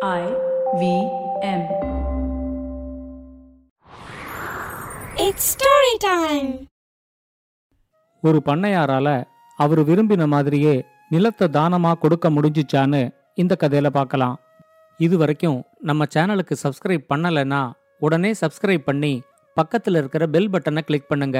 I V M. It's story time. ஒரு பண்ணையாரால அவர் விரும்பின மாதிரியே நிலத்தை தானமா கொடுக்க முடிஞ்சுச்சான்னு இந்த கதையில பார்க்கலாம் இது வரைக்கும் நம்ம சேனலுக்கு சப்ஸ்கிரைப் பண்ணலைன்னா உடனே சப்ஸ்கிரைப் பண்ணி பக்கத்தில் இருக்கிற பெல் பட்டனை கிளிக் பண்ணுங்க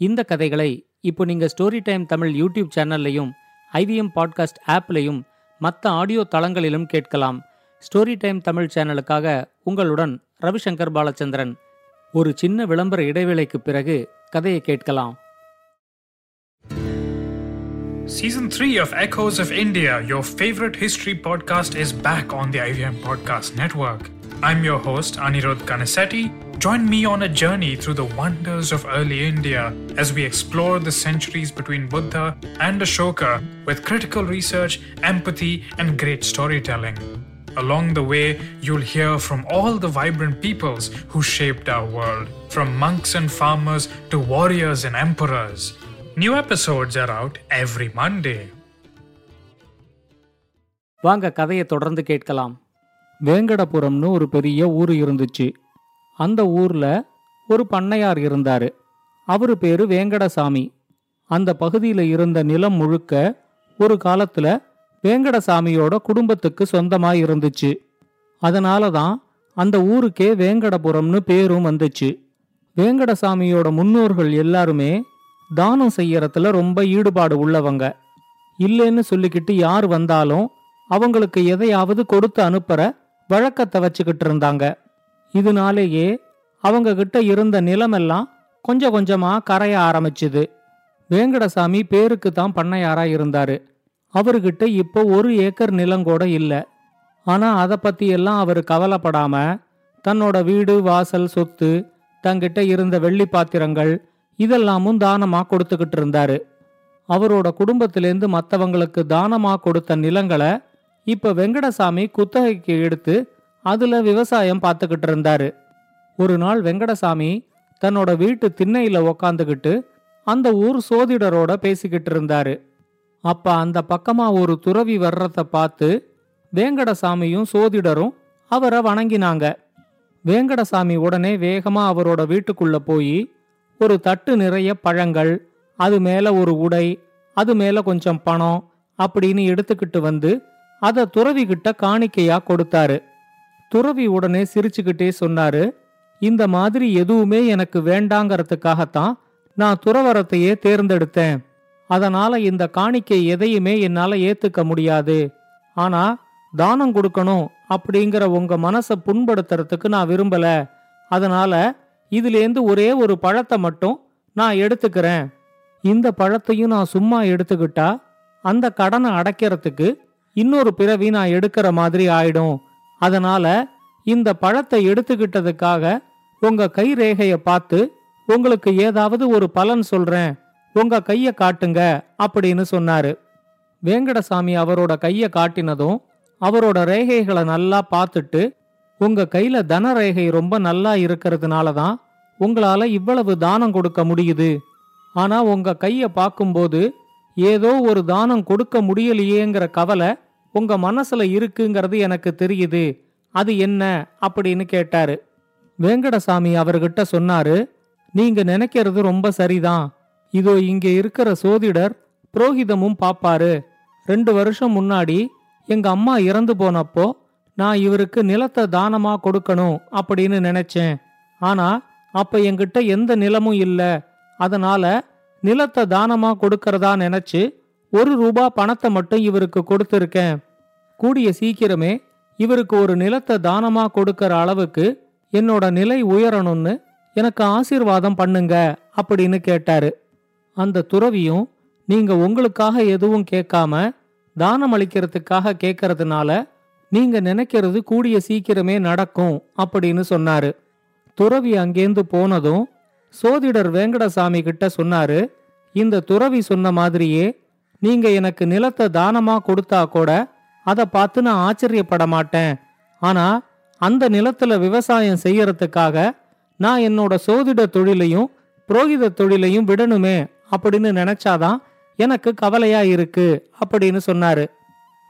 இந்த கதைகளை இப்போ நீங்க ஸ்டோரி டைம் தமிழ் யூடியூப் சேனல்லையும் ஐவிஎம் பாட்காஸ்ட் ஆப்லையும் மற்ற ஆடியோ தளங்களிலும் கேட்கலாம் ஸ்டோரி டைம் தமிழ் சேனலுக்காக உங்களுடன் ரவிசங்கர் பாலச்சந்திரன் ஒரு சின்ன விளம்பர இடைவேளைக்கு பிறகு கதையை கேட்கலாம் Season 3 of Echoes of India, your favorite history podcast, is back on the IVM Podcast Network. I'm your host, Anirudh Kanasetti. Join me on a journey through the wonders of early India as we explore the centuries between Buddha and Ashoka with critical research, empathy, and great storytelling. Along the way, you'll hear from all the vibrant peoples who shaped our world, from monks and farmers to warriors and emperors. New episodes are out every Monday. வாங்க கதையை தொடர்ந்து கேட்கலாம் வேங்கடபுரம்னு ஒரு பெரிய ஊர் இருந்துச்சு அந்த ஊர்ல ஒரு பண்ணையார் இருந்தாரு அவரு பேரு வேங்கடசாமி அந்த பகுதியில இருந்த நிலம் முழுக்க ஒரு காலத்துல வேங்கடசாமியோட குடும்பத்துக்கு சொந்தமா இருந்துச்சு. அதனால தான் அந்த ஊருக்கே வேங்கடபுரம்னு பேரும் வந்துச்சு. வேங்கடசாமியோட முன்னோர்கள் எல்லாருமே தானம் செய்யறதுல ரொம்ப ஈடுபாடு உள்ளவங்க. இல்லைன்னு சொல்லிக்கிட்டு யார் வந்தாலும் அவங்களுக்கு எதையாவது கொடுத்து அனுப்புற வழக்கத்தை வச்சுக்கிட்டு இருந்தாங்க. இதனாலேயே அவங்க கிட்ட இருந்த நிலமெல்லாம் கொஞ்சம் கொஞ்சமா கரைய ஆரம்பிச்சுது. வேங்கடசாமி பேருக்கு தான் பண்ணையாரா இருந்தாரு. அவர்கிட்ட இப்போ ஒரு ஏக்கர் நிலங்கூட இல்ல. ஆனா அதை பத்தி எல்லாம் அவர் கவலைப்படாம தன்னோட வீடு வாசல் சொத்து தங்கிட்ட இருந்த வெள்ளி பாத்திரங்கள் இதெல்லாமும் தானமா கொடுத்துக்கிட்டு இருந்தாரு. அவரோட குடும்பத்திலேருந்து மத்தவங்களுக்கு தானமா கொடுத்த நிலங்களை இப்ப வெங்கடசாமி குத்தகைக்கு எடுத்து அதுல விவசாயம் பார்த்துக்கிட்டு இருந்தாரு. ஒரு நாள் வெங்கடசாமி தன்னோட வீட்டு திண்ணையில உக்காந்துக்கிட்டு அந்த ஊர் சோதிடரோட பேசிக்கிட்டு இருந்தாரு. அப்ப அந்த பக்கமா ஒரு துறவி வர்றத பார்த்து வேங்கடசாமியும் சோதிடரும் அவரை வணங்கினாங்க. வேங்கடசாமி உடனே வேகமா அவரோட வீட்டுக்குள்ள போய் ஒரு தட்டு நிறைய பழங்கள் அது மேல ஒரு உடை அது மேல கொஞ்சம் பணம் அப்படின்னு எடுத்துக்கிட்டு வந்து அதை துறவிகிட்ட காணிக்கையா கொடுத்தாரு. துறவி உடனே சிரிச்சுக்கிட்டே சொன்னாரு இந்த மாதிரி எதுவுமே எனக்கு வேண்டாங்கிறதுக்காகத்தான் நான் துறவரத்தையே தேர்ந்தெடுத்தேன். அதனால இந்த காணிக்கை எதையுமே என்னால ஏத்துக்க முடியாது. ஆனா தானம் கொடுக்கணும் அப்படிங்கிற உங்க மனசை புண்படுத்துறதுக்கு நான் விரும்பல. அதனால இதுலேருந்து ஒரே ஒரு பழத்தை மட்டும் நான் எடுத்துக்கிறேன். இந்த பழத்தையும் நான் சும்மா எடுத்துக்கிட்டா அந்த கடனை அடைக்கிறதுக்கு இன்னொரு பிறவி நான் எடுக்கிற மாதிரி ஆயிடும். அதனால இந்த பழத்தை எடுத்துக்கிட்டதுக்காக உங்க கை ரேகையை பார்த்து உங்களுக்கு ஏதாவது ஒரு பலன் சொல்றேன். உங்க கைய காட்டுங்க அப்படின்னு சொன்னாரு. வேங்கடசாமி அவரோட கைய காட்டினதும் அவரோட ரேகைகளை நல்லா பார்த்துட்டு உங்க கையில தன ரேகை ரொம்ப நல்லா இருக்கிறதுனால தான் உங்களால இவ்வளவு தானம் கொடுக்க முடியுது. ஆனா உங்க கைய பார்க்கும்போது ஏதோ ஒரு தானம் கொடுக்க முடியலையேங்கிற கவலை உங்க மனசுல இருக்குங்கிறது எனக்கு தெரியுது. அது என்ன அப்படின்னு கேட்டாரு. வேங்கடசாமி அவர்கிட்ட சொன்னாரு நீங்க நினைக்கிறது ரொம்ப சரிதான். இதோ இங்கே இருக்கிற சோதிடர் புரோகிதமும் பாப்பாரு ரெண்டு வருஷம் முன்னாடி எங்க அம்மா இறந்து போனப்போ நான் இவருக்கு நிலத்தை தானமா கொடுக்கணும் அப்படின்னு நினைச்சேன். ஆனா அப்ப என்கிட்ட எந்த நிலமும் இல்ல. அதனால நிலத்தை தானமா கொடுக்கறதா நினைச்சு ஒரு ரூபா பணத்தை மட்டும் இவருக்கு கொடுத்துருக்கேன். கூடிய சீக்கிரமே இவருக்கு ஒரு நிலத்தை தானமா கொடுக்கற அளவுக்கு என்னோட நிலை உயரணும்னு எனக்கு ஆசீர்வாதம் பண்ணுங்க அப்படின்னு கேட்டாரு. அந்த துறவியும் நீங்க உங்களுக்காக எதுவும் கேட்காம தானம் அளிக்கிறதுக்காக கேட்கறதுனால நீங்க நினைக்கிறது கூடிய சீக்கிரமே நடக்கும் அப்படின்னு சொன்னாரு. துறவி அங்கேந்து போனதும் சோதிடர் வேங்கடசாமி கிட்ட சொன்னாரு இந்த துறவி சொன்ன மாதிரியே நீங்க எனக்கு நிலத்தை தானமா கொடுத்தா கூட அதை பார்த்து நான் ஆச்சரியப்பட மாட்டேன். ஆனா அந்த நிலத்துல விவசாயம் செய்யறதுக்காக நான் என்னோட சோதிட தொழிலையும் புரோகித தொழிலையும் விடணுமே அப்படின்னு நினைச்சாதான் எனக்கு கவலையா இருக்கு அப்படின்னு சொன்னாரு.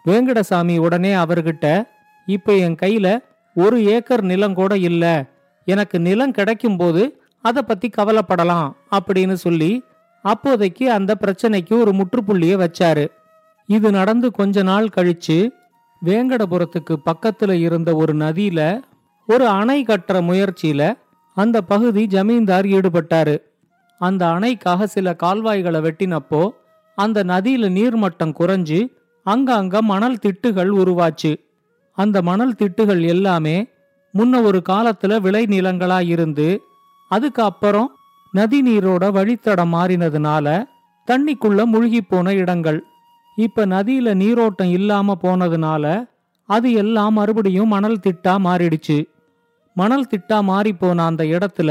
வேங்கடசாமி உடனே அவர்கிட்ட இப்ப என் கையில ஒரு ஏக்கர் நிலம் கூட இல்ல. எனக்கு நிலம் கிடைக்கும் போது அதை பத்தி கவலைப்படலாம் அப்படின்னு சொல்லி அப்போதைக்கு அந்த பிரச்சனைக்கு ஒரு முற்றுப்புள்ளிய வச்சாரு. இது நடந்து கொஞ்ச நாள் கழிச்சு வேங்கடபுரத்துக்கு பக்கத்துல இருந்த ஒரு நதியில ஒரு அணை கட்டுற முயற்சியில அந்த பகுதி ஜமீன்தார் ஈடுபட்டாரு. அந்த அணைக்காக சில கால்வாய்களை வெட்டினப்போ அந்த நதியில நீர்மட்டம் குறைஞ்சு அங்கங்க மணல் திட்டுகள் உருவாச்சு. அந்த மணல் திட்டுகள் எல்லாமே முன்ன ஒரு காலத்துல விளைநிலங்களா இருந்து அதுக்கு அப்புறம் நதி நீரோட வழித்தடம் மாறினதுனால தண்ணிக்குள்ள முழுகி போன இடங்கள். இப்ப நதியில நீரோட்டம் இல்லாம போனதுனால அது எல்லாம் மறுபடியும் மணல் திட்டா மாறிடுச்சு. மணல் திட்டா மாறி போன அந்த இடத்துல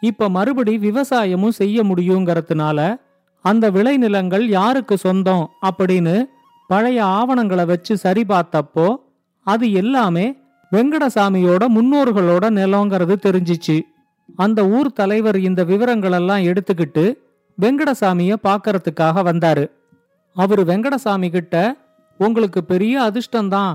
இப்ப மறுபடி விவசாயமும் செய்ய முடியுங்கிறதுனால அந்த விளைநிலங்கள் யாருக்கு சொந்தம் அப்படின்னு பழைய ஆவணங்களை வச்சு சரி பார்த்தப்போ அது எல்லாமே வெங்கடசாமியோட முன்னோர்களோட நிலங்கிறது தெரிஞ்சிச்சு. அந்த ஊர் தலைவர் இந்த விவரங்களெல்லாம் எடுத்துக்கிட்டு வெங்கடசாமிய பார்க்கறதுக்காக வந்தாரு. அவரு வெங்கடசாமி கிட்ட உங்களுக்கு பெரிய அதிர்ஷ்டம்தான்.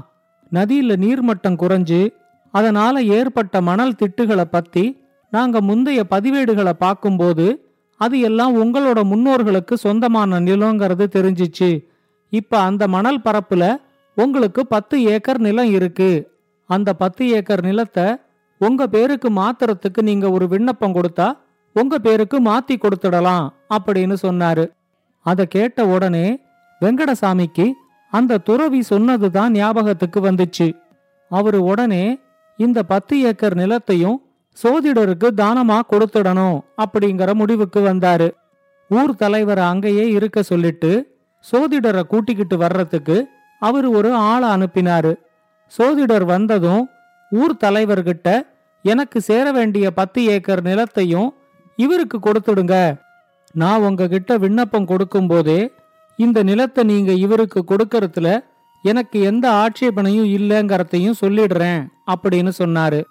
நதியில நீர்மட்டம் குறைஞ்சு அதனால ஏற்பட்ட மணல் திட்டுகளை பத்தி நாங்க முந்தைய பதிவேடுகளை பார்க்கும்போது அது எல்லாம் உங்களோட முன்னோர்களுக்கு சொந்தமான நிலங்கிறது தெரிஞ்சிச்சு. இப்ப அந்த மணல் பரப்புல உங்களுக்கு பத்து ஏக்கர் நிலம் இருக்கு. அந்த பத்து ஏக்கர் நிலத்தை உங்க பேருக்கு மாத்துறதுக்கு நீங்க ஒரு விண்ணப்பம் கொடுத்தா உங்க பேருக்கு மாத்தி கொடுத்துடலாம் அப்படின்னு சொன்னாரு. அதை கேட்ட உடனே வெங்கடசாமிக்கு அந்த துறவி சொன்னதுதான் ஞாபகத்துக்கு வந்துச்சு. அவரு உடனே இந்த பத்து ஏக்கர் நிலத்தையும் சோதிடருக்கு தானமா கொடுத்துடணும் அப்படிங்கிற முடிவுக்கு வந்தாரு. ஊர் தலைவரை அங்கேயே இருக்க சொல்லிட்டு சோதிடரை கூட்டிக்கிட்டு வர்றதுக்கு அவர் ஒரு ஆளை அனுப்பினாரு. சோதிடர் வந்ததும் ஊர் தலைவர்கிட்ட எனக்கு சேர வேண்டிய பத்து ஏக்கர் நிலத்தையும் இவருக்கு கொடுத்துடுங்க. நான் உங்ககிட்ட விண்ணப்பம் கொடுக்கும்போதே இந்த நிலத்தை நீங்க இவருக்கு கொடுக்கறதுல எனக்கு எந்த ஆட்சேபனையும் இல்லைங்கிறதையும் சொல்லிடுறேன் அப்படின்னு சொன்னாரு.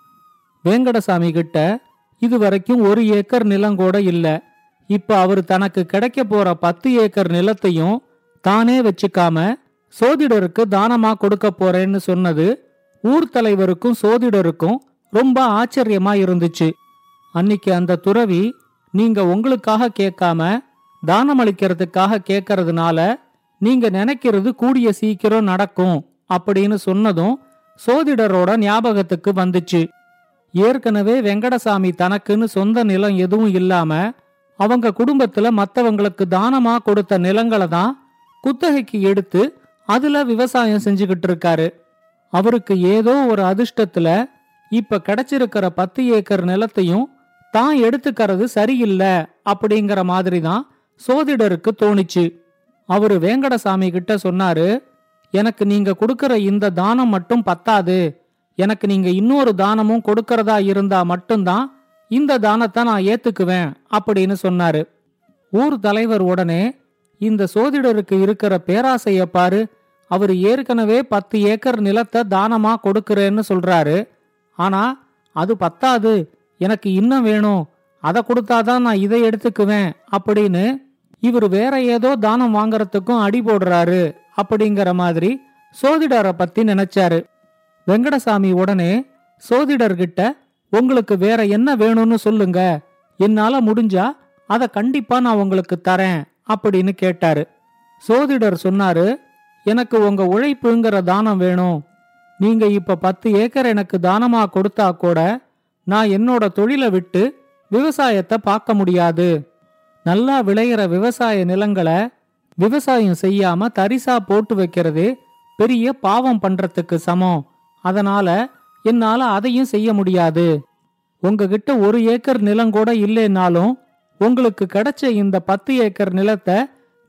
வேங்கடசாமி கிட்ட இது வரைக்கும் ஒரு ஏக்கர் நிலம் கூட இல்ல. இப்ப அவர் தனக்கு கிடைக்க போற பத்து ஏக்கர் நிலத்தையும் தானே வச்சுக்காம சோதிடருக்கு தானமா கொடுக்க போறேன்னு சொன்னது ஊர் தலைவருக்கும் சோதிடருக்கும் ரொம்ப ஆச்சரியமா இருந்துச்சு. அன்னிக்கு அந்த துறவி நீங்க உங்களுக்காக கேட்காம தானம் அளிக்கிறதுக்காக கேட்கறதுனால நீங்க நினைக்கிறது கூடிய சீக்கிரம் நடக்கும் அப்படின்னு சொன்னதும் சோதிடரோட ஞாபகத்துக்கு வந்துச்சு. ஏற்கனவே வெங்கடசாமி தனக்குன்னு சொந்த நிலம் எதுவும் இல்லாம அவங்க குடும்பத்துல மத்தவங்களுக்கு தானமா கொடுத்த நிலங்களை தான் குத்தகைக்கு எடுத்து அதுல விவசாயம் செஞ்சுக்கிட்டு இருக்காரு. அவருக்கு ஏதோ ஒரு அதிர்ஷ்டத்துல இப்ப கிடைச்சிருக்கிற பத்து ஏக்கர் நிலத்தையும் தான் எடுத்துக்கிறது சரியில்லை அப்படிங்கிற மாதிரி தான் சோதிடருக்கு தோணிச்சு. அவரு வேங்கடசாமி கிட்ட சொன்னாரு எனக்கு நீங்க கொடுக்கற இந்த தானம் மட்டும் பத்தாது. எனக்கு நீங்க இன்னொரு தானமும் கொடுக்கறதா இருந்தா மட்டும்தான் இந்த தானத்தை நான் ஏத்துக்குவேன் அப்படின்னு சொன்னாரு. ஊர் தலைவர் உடனே இந்த சோதிடருக்கு இருக்கிற பேராசைய பாரு அவர் ஏற்கனவே பத்து ஏக்கர் நிலத்தை தானமா கொடுக்கறேன்னு சொல்றாரு. ஆனா அது பத்தாது எனக்கு இன்னும் வேணும் அதை கொடுத்தாதான் நான் இதை எடுத்துக்குவேன் அப்படின்னு இவர் வேற ஏதோ தானம் வாங்கறதுக்கும் அடி போடுறாரு அப்படிங்கிற மாதிரி சோதிடரை பத்தி நினைச்சாரு. வெங்கடசாமி உடனே சோதிடர்கிட்ட உங்களுக்கு வேற என்ன வேணும்னு சொல்லுங்க. என்னால முடிஞ்சா அத கண்டிப்பா நான் உங்களுக்கு தரேன் அப்படின்னு கேட்டாரு. சோதிடர் சொன்னாரு எனக்கு உங்க உழைப்புங்கிற தானம் வேணும். நீங்க இப்ப பத்து ஏக்கர் எனக்கு தானமா கொடுத்தா கூட நான் என்னோட தொழிலை விட்டு விவசாயத்தை பார்க்க முடியாது. நல்லா விளையிற விவசாய நிலங்களை விவசாயம் செய்யாம தரிசா போட்டு வைக்கிறதே பெரிய பாவம் பண்றதுக்கு சமம். அதனால என்னால அதையும் செய்ய முடியாது. உங்ககிட்ட ஒரு ஏக்கர் நிலம் கூட இல்லைனாலும் உங்களுக்கு கிடைச்ச இந்த பத்து ஏக்கர் நிலத்தை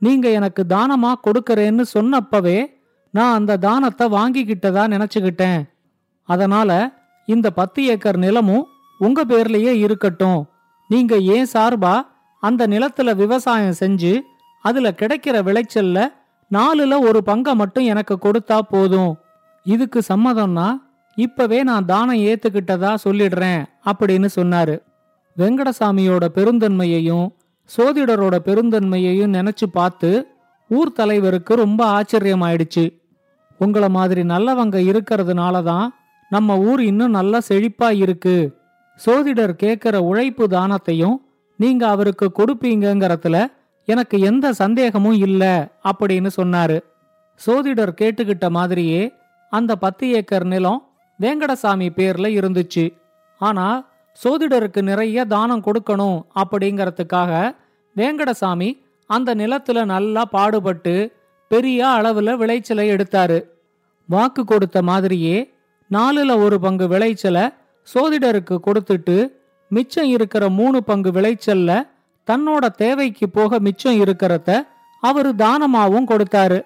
நீங்க எனக்கு தானமா கொடுக்கறேன்னு சொன்னப்பவே நான் அந்த தானத்தை வாங்கிக்கிட்டதா நினைச்சுக்கிட்டேன். அதனால இந்த பத்து ஏக்கர் நிலமும் உங்க பேர்லயே இருக்கட்டும். நீங்க ஏன் சார்பா அந்த நிலத்துல விவசாயம் செஞ்சு அதுல கிடைக்கிற விளைச்சல்ல நாலுல ஒரு பங்கை மட்டும் எனக்கு கொடுத்தா போதும். இதுக்கு சம்மதம்னா இப்பவே நான் தானம் ஏத்துக்கிட்டதா சொல்லிடுறேன் அப்படின்னு சொன்னாரு. வெங்கடசாமியோட பெருந்தன்மையையும் சோதிடரோட பெருந்தன்மையையும் நினைச்சு பார்த்து ஊர் தலைவருக்கு ரொம்ப ஆச்சரியமாயிடுச்சு. உங்கள மாதிரி நல்லவங்க இருக்கிறதுனால தான் நம்ம ஊர் இன்னும் நல்லா செழிப்பா இருக்கு. சோதிடர் கேட்கிற உழைப்பு தானத்தையும் நீங்க அவருக்கு கொடுப்பீங்கங்கறதுல எனக்கு எந்த சந்தேகமும் இல்ல அப்படின்னு சொன்னாரு. சோதிடர் கேட்டுக்கிட்ட மாதிரியே அந்த பத்து ஏக்கர் நிலம் வேங்கடசாமி பேர்ல இருந்துச்சு. ஆனா சோதிடருக்கு நிறைய தானம் கொடுக்கணும் அப்படிங்கறதுக்காக வேங்கடசாமி அந்த நிலத்துல நல்லா பாடுபட்டு பெரிய அளவுல விளைச்சலை எடுத்தாரு. வாக்கு கொடுத்த மாதிரியே நாலுல ஒரு பங்கு விளைச்சலை சோதிடருக்கு கொடுத்துட்டு மிச்சம் இருக்கிற மூணு பங்கு விளைச்சல்ல தன்னோட தேவைக்கு போக மிச்சம் இருக்கிறத அவரு தானமாவும் கொடுத்தாரு.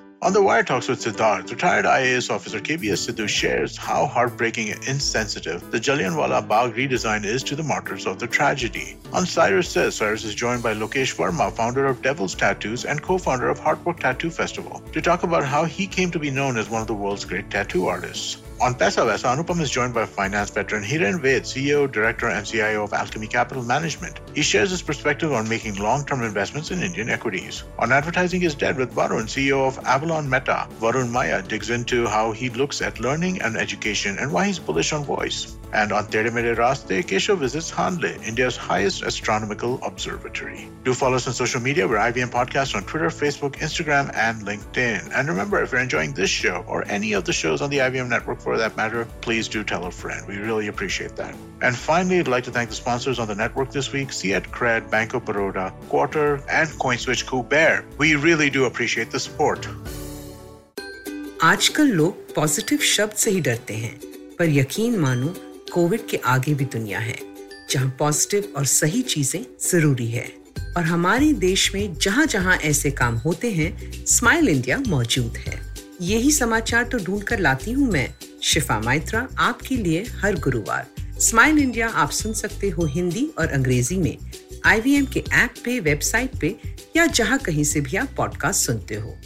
On the Wire Talks with Siddharth, retired IAS officer KBS Sidhu shares how heartbreaking and insensitive the Jallianwala Bagh redesign is to the martyrs of the tragedy. On Cyrus Says, Cyrus is joined by Lokesh Verma, founder of Devil's Tattoos and co-founder of Heartwork Tattoo Festival, to talk about how he came to be known as one of the world's great tattoo artists. On Pesa Vesa, Anupam is joined by finance veteran Hiren Ved, CEO, Director, and CIO of Alchemy Capital Management. He shares his perspective on making long-term investments in Indian equities. On Advertising is Dead with Varun, CEO of Avalon Meta. Varun Maya digs into how he looks at learning and education and why he's bullish on voice. And on Tere Mere Raste, Keshav visits Hanle, India's highest astronomical observatory. Do follow us on social media. We're IVM Podcast on Twitter, Facebook, Instagram, and LinkedIn. And remember, if you're enjoying this show or any of the shows on the IVM network for that matter, please do tell a friend. We really appreciate that. And finally, I'd like to thank the sponsors on the network this week, Fiat Cred, Banco Baroda, Quarter, and CoinSwitch Kuber. We really do appreciate the support. आजकल लोग positive शब्द से ही डरते हैं पर यकीन मानो Covid के आगे भी दुनिया है, जहाँ पॉजिटिव और सही चीज़ें ज़रूरी है। और हमारे देश में जहाँ जहाँ ऐसे काम होते हैं स्माइल इंडिया मौजूद है। यही समाचार तो ढूंढ कर लाती हूँ मैं, शिफा माइत्रा, आपके लिए हर गुरुवार। स्माइल इंडिया आप सुन सकते हो हिंदी और अंग्रेज़ी में आईवीएम के ऐप पे, वेबसाइट पे, या जहाँ कहीं से भी आप पॉडकास्ट सुनते हो।